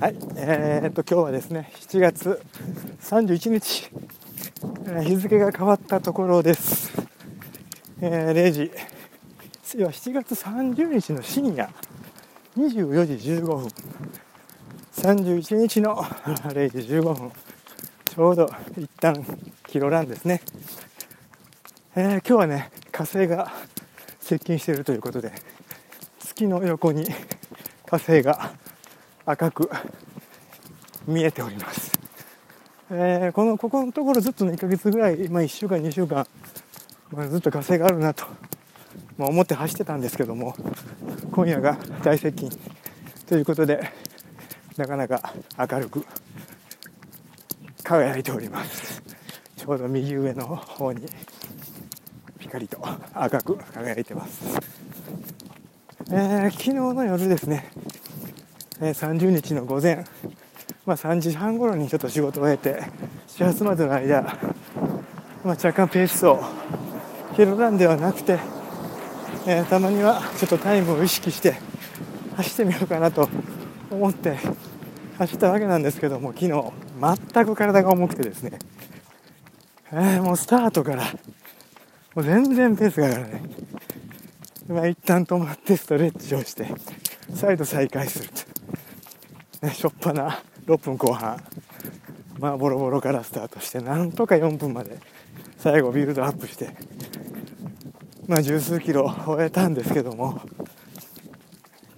はい、えー、っと今日はですね7月31日、えー、日付が変わったところです、えー、0時次は7月30日の深夜24時15分。31日の 0時15分。ちょうど一旦キロランですね、えー、今日はね火星が接近しているということで月の横に火星が赤く見えております、えー、このここのところずっと1ヶ月ぐらい、まあ、1週間2週間、まあ、ずっと火星があるなと、まあ、思って走ってたんですけども今夜が大接近ということでなかなか明るく輝いております。ちょうど右上の方にピカリと赤く輝いてます、えー、昨日の夜ですね。え30日の午前、まあ、3時半頃にちょっと仕事を終えて始発までの間、まあ、若干ペースを広らんではなくて、えー、たまにはちょっとタイムを意識して走ってみようかなと思って走ったわけなんですけども昨日全く体が重くてですね、えー、もうスタートからもう全然ペースが上がらない、まあ、一旦止まってストレッチをして再度再開すると。ね、しょっぱな6分後半、まあ、ボロボロからスタートして、なんとか4分まで最後ビルドアップして、まあ、十数キロ終えたんですけども、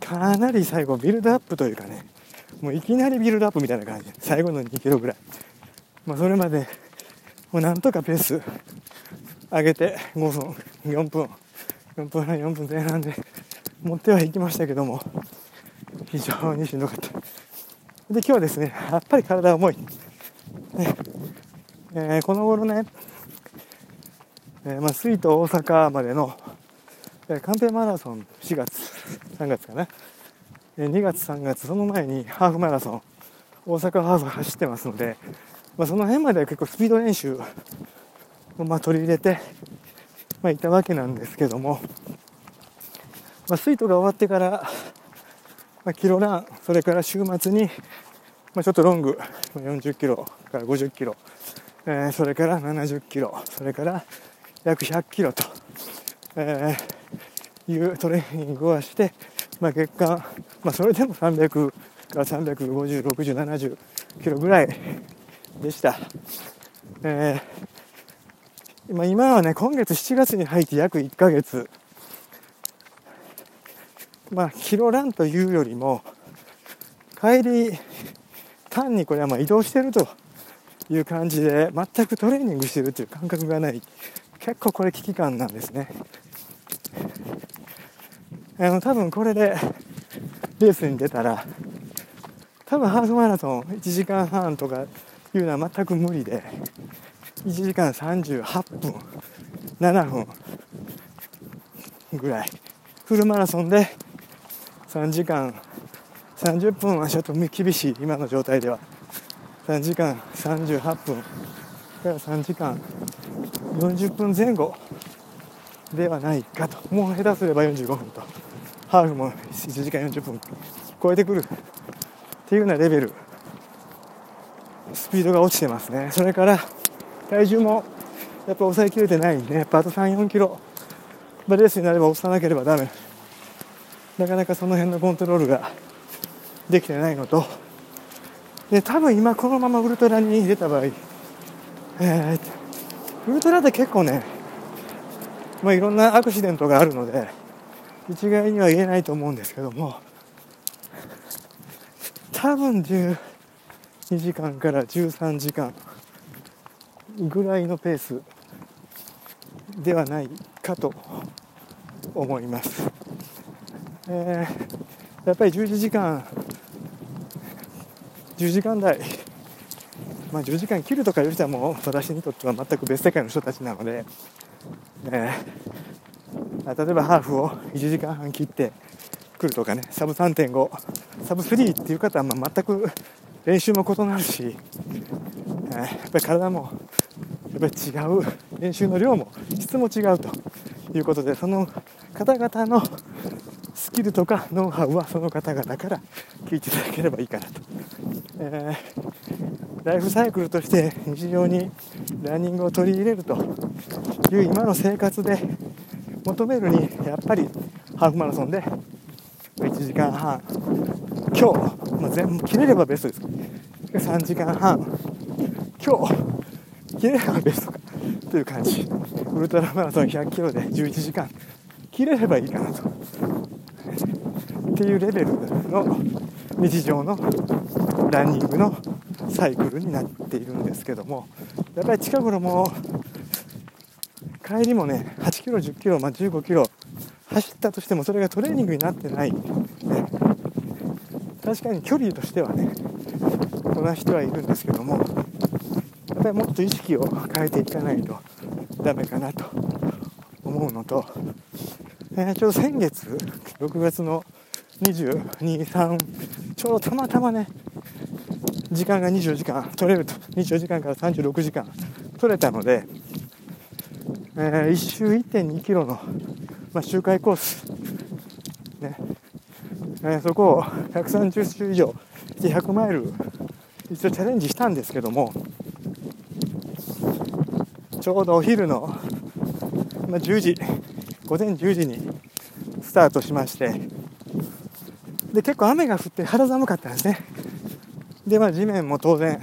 かなり最後ビルドアップというかね、もういきなりビルドアップみたいな感じ、最後の2キロぐらい。まあ、それまで、もうなんとかペース上げて5分、4分、4分半、4分前半で持ってはいきましたけども、非常にしんどかった。で、今日はですね、やっぱり体重い。ねえー、この頃ね、えー、まあ、水と大阪までの、えー、カンペマラソン4月、3月かな、えー、2月、3月、その前にハーフマラソン、大阪ハーフ走ってますので、まあ、その辺までは結構スピード練習を、まあ、取り入れて、まあ、いたわけなんですけども、まあ、スイートが終わってから、まあ、キロラン、それから週末に、まあ、ちょっとロング、40キロから50キロ、えー、それから70キロ、それから約100キロと、えー、いうトレーニングをして、まあ、月間、まあ、それでも300から350、60、70キロぐらいでした。えー、今はね、今月7月に入って約1ヶ月、まあ、キロランというよりも、帰り、単にこれはま移動してるという感じで、全くトレーニングしてるという感覚がない。結構これ危機感なんですね。あの、多分これでレースに出たら、多分ハーフマラソン1時間半とかいうのは全く無理で、1時間38分、7分ぐらい。フルマラソンで3時間。30分はちょっと厳しい今の状態では。3時間38分。から3時間40分前後ではないかと。もう下手すれば45分と。ハーフも1時間40分。超えてくる。っていうようなレベル。スピードが落ちてますね。それから体重もやっぱ抑えきれてないんでやっぱあと3 4キロ。レースになれば押さなければダメ。なかなかその辺のコントロールができてないのとで多分今このままウルトラに出た場合、えー、ウルトラって結構ね、まあ、いろんなアクシデントがあるので一概には言えないと思うんですけども多分12時間から13時間ぐらいのペースではないかと思います。えー、やっぱり11時間。10時間台。まあ10時間切るとかいう人はもう私にとっては全く別世界の人たちなので、えー、例えばハーフを1時間半切ってくるとかね。サブ3.5サブ3っていう方はま全く練習も異なるし、えー、やっぱり体もやっぱり違う練習の量も質も違うということでその方々のスキルとかノウハウはその方々から聞いていただければいいかなと、えー、ライフサイクルとして日常にランニングを取り入れるという今の生活で求めるにやっぱりハーフマラソンで1時間半。今日、まあ、全部切れればベストです。3時間半。今日切れればベストか。という感じ。ウルトラマラソン100キロで11時間。切れればいいかなと。っていうレベルの日常のランニングのサイクルになっているんですけどもやっぱり近頃も帰りもね8キロ10キロ、まあ、15キロ走ったとしてもそれがトレーニングになってない、ね、確かに距離としてはねこなしてはいるんですけどもやっぱりもっと意識を変えていかないとダメかなと思うのと、えー、ちょうど先月6月の223ちょうどたまたまね時間が24時間取れると。24時間から36時間取れたので、えー、1周1 2キロの、まあ、周回コース、ね。えー、そこを130周以上100マイル一応チャレンジしたんですけどもちょうどお昼の、まあ、10時午前10時にスタートしましてで結構雨が降って肌寒かったんですね。でまあ地面も当然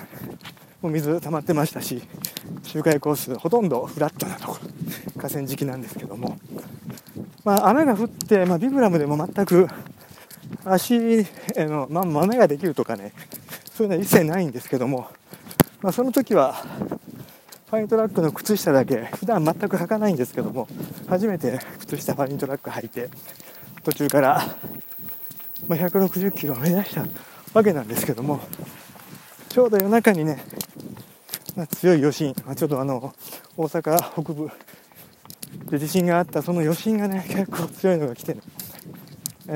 もう水溜まってましたし周回コースほとんどフラットなところ河川敷なんですけども。まあ雨が降って、まあ、ビブラムでも全く足への、まあ、豆ができるとかねそういうのは一切ないんですけども、まあ、その時はファイントラックの靴下だけ普段全く履かないんですけども初めて靴下ファイントラック履いて途中からまあ、160キロを目指したわけなんですけどもちょうど夜中にね、まあ、強い余震、まあ、ちょっとあの大阪北部で地震があったその余震がね結構強いのが来て、ね、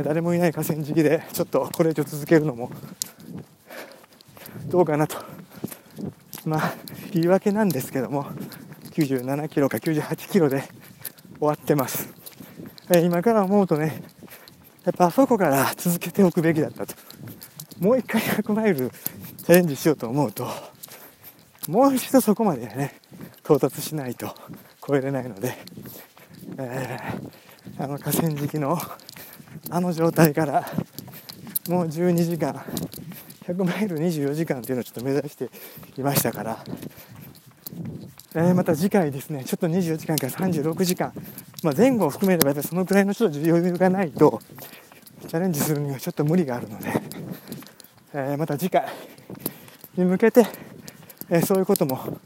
誰もいない河川敷でちょっとこれ以上続けるのもどうかなと。まあ言い訳なんですけども97キロか98キロで終わってます、え今から思うとねやっぱあそこから続けておくべきだったと。もう一回100マイルチャレンジしようと思うと、もう一度そこまでね、到達しないと超えれないので、えー、あの河川敷のあの状態からもう12時間、100マイル24時間っていうのをちょっと目指していましたから、え、また次回ですね、ちょっと24時間から36時間、まあ、前後を含めればやっぱりそのくらいのちょっと余裕がないと、チャレンジするにはちょっと無理があるので、え、また次回に向けて、え、そういうことも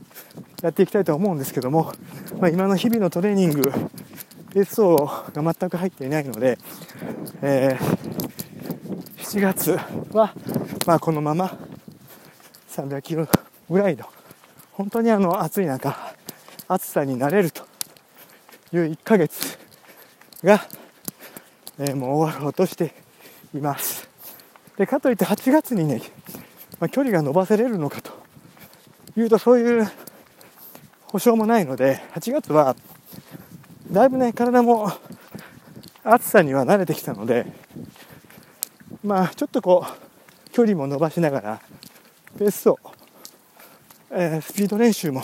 やっていきたいと思うんですけども、まあ、今の日々のトレーニング、ペース走が全く入っていないので、え、7月は、ま、このまま300キロぐらいの、本当にあの暑い中、暑さになれるという1ヶ月が、えー、もう終わろうとしています。でかといって8月にね、まあ、距離が伸ばせれるのかというとそういう保証もないので8月はだいぶね体も暑さには慣れてきたのでまあちょっとこう距離も伸ばしながらペースを、えー、スピード練習も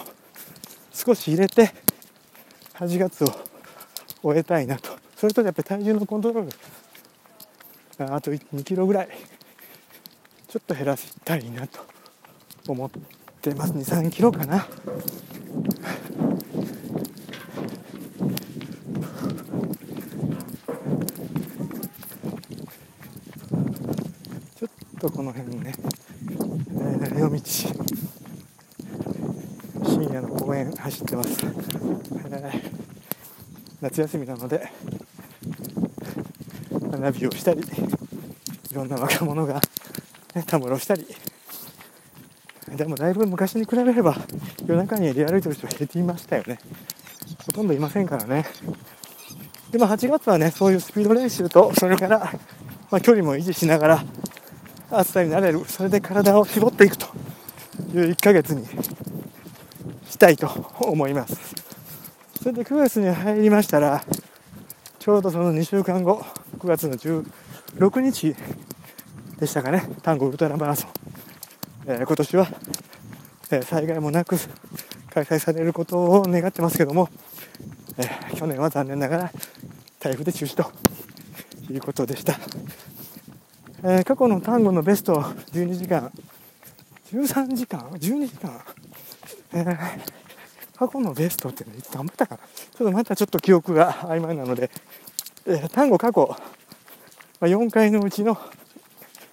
少し入れて8月を終えたいなと。それとやっぱり体重のコントロールあと2キロぐらいちょっと減らしたいなと思ってます。23キロかな。ちょっとこの辺ね、えー、夜道公園走ってます、えー夏休みなので花火をしたりいろんな若者が、ね、たむろしたり。でもだいぶ昔に比べれば夜中に出歩いてる人は減っていましたよね。ほとんどいませんからね。でも8月はねそういうスピード練習とそれから、まあ、距離も維持しながら暑さになれるそれで体を絞っていくという1ヶ月にしたいと思います。それで9月に入りましたら、ちょうどその2週間後、9月の16日でしたかね。丹後ウルトラマラソン、えー、今年は、えー、災害もなく開催されることを願ってますけども、えー、去年は残念ながら台風で中止ということでした、え、過去の単語のベスト12時間。13時間？12時間、えー、過去のベストっていつ頑張ったかなちょっとまたちょっと記憶が曖昧なので、えー、単語過去、まあ、4回のうちの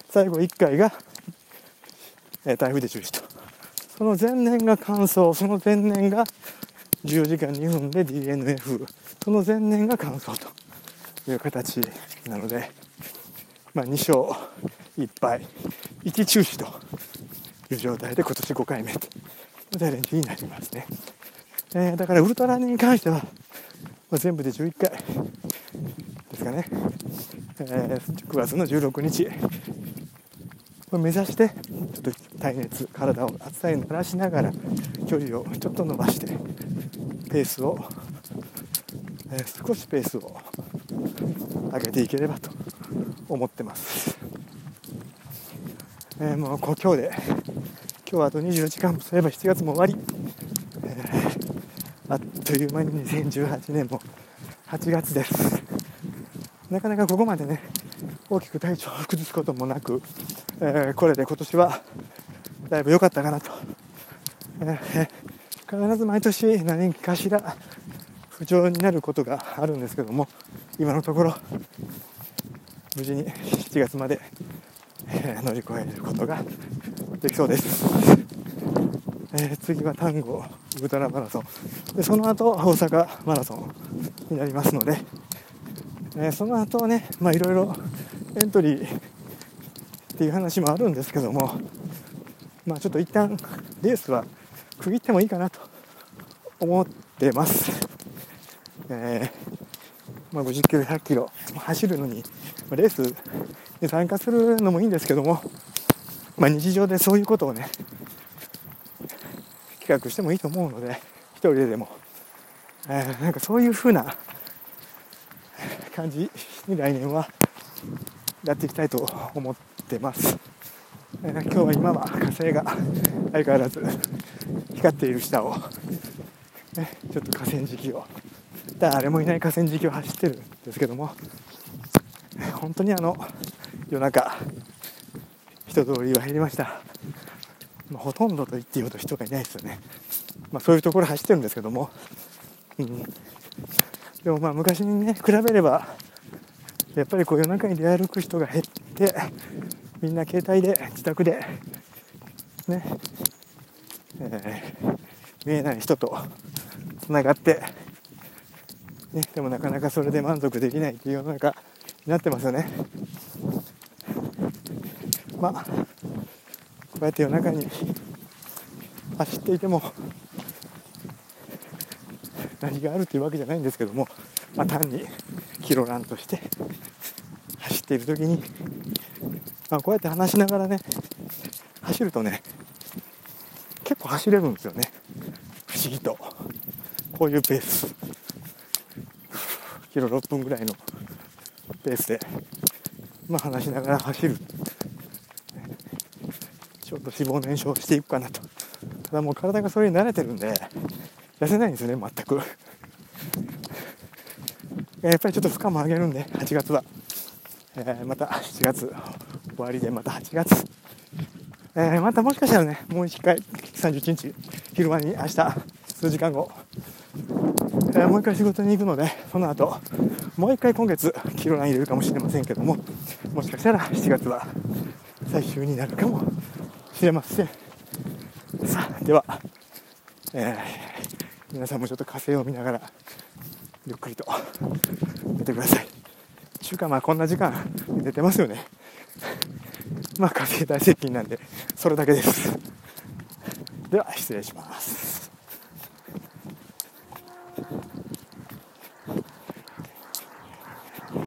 最後1回が、えー、台風で中止と。その前年が乾燥その前年が10時間2分で DNF その前年が乾燥と。いう形なので、まあ、2勝1敗1中止という状態で今年5回目。というチャレンジになりますね、えー、だからウルトラに関しては、まあ、全部で11回。ですかね、えー、9月の16日。を目指してちょっと耐熱体を暑さに慣らしながら距離をちょっと伸ばしてペースを、えー、少しペースを上げていければと思ってます、えー、もう今日で今日はあと24時間もすれば7月も終わり、えー、あっという間に2018年も8月です。なかなかここまでね大きく体調を崩すこともなく、えー、これで今年はだいぶ良かったかなと、えー、必ず毎年何かしら不調になることがあるんですけども今のところ無事に7月まで、乗り越えることができそうです、えー、次は丹後ウルトラマラソン。でその後大阪マラソンになりますので、えー、その後ねまあいろいろエントリーっていう話もあるんですけども。まあちょっと一旦レースは区切ってもいいかなと思ってます、えー、まあ、50キロ100キロ走るのにレースに参加するのもいいんですけども。まあ、日常でそういうことをね企画してもいいと思うので一人ででも、えー、なんかそういう風な感じに来年はやっていきたいと思ってます、えー、今日は今は火星が相変わらず光っている下を、ね、ちょっと河川敷を誰もいない河川敷を走ってるんですけども本当にあの夜中人通りは減りました、まあ、ほとんどと言っていいほど人がいないですよね、まあ、そういうところ走ってるんですけども、うん、でもまあ昔にね比べればやっぱりこう夜中に出歩く人が減ってみんな携帯で自宅でね、えー、見えない人とつながって、ね、でもなかなかそれで満足できないっていう世の中になってますよね。まあこうやって夜中に走っていても何があるっていうわけじゃないんですけども、まあ、単にキロランとして走っている時に、まあ、こうやって話しながらね走るとね結構走れるんですよね。不思議と。こういうペース。キロ6分ぐらいのペースで、まあ、話しながら走るちょっと脂肪燃焼していくかなと。ただもう体がそれに慣れてるんで痩せないんですね全く。やっぱりちょっと負荷も上げるんで8月は、えー、また7月終わりでまた8月、えー、またもしかしたらねもう1回31日昼間に明日数時間後、えー、もう1回仕事に行くのでその後もう1回今月キロラン入れるかもしれませんけどももしかしたら7月は最終になるかもしれません。さあでは、えー、皆さんもちょっと火星を見ながらゆっくりと寝てください。中華まあこんな時間寝てますよね。まあ火星大接近なんでそれだけです。では失礼します。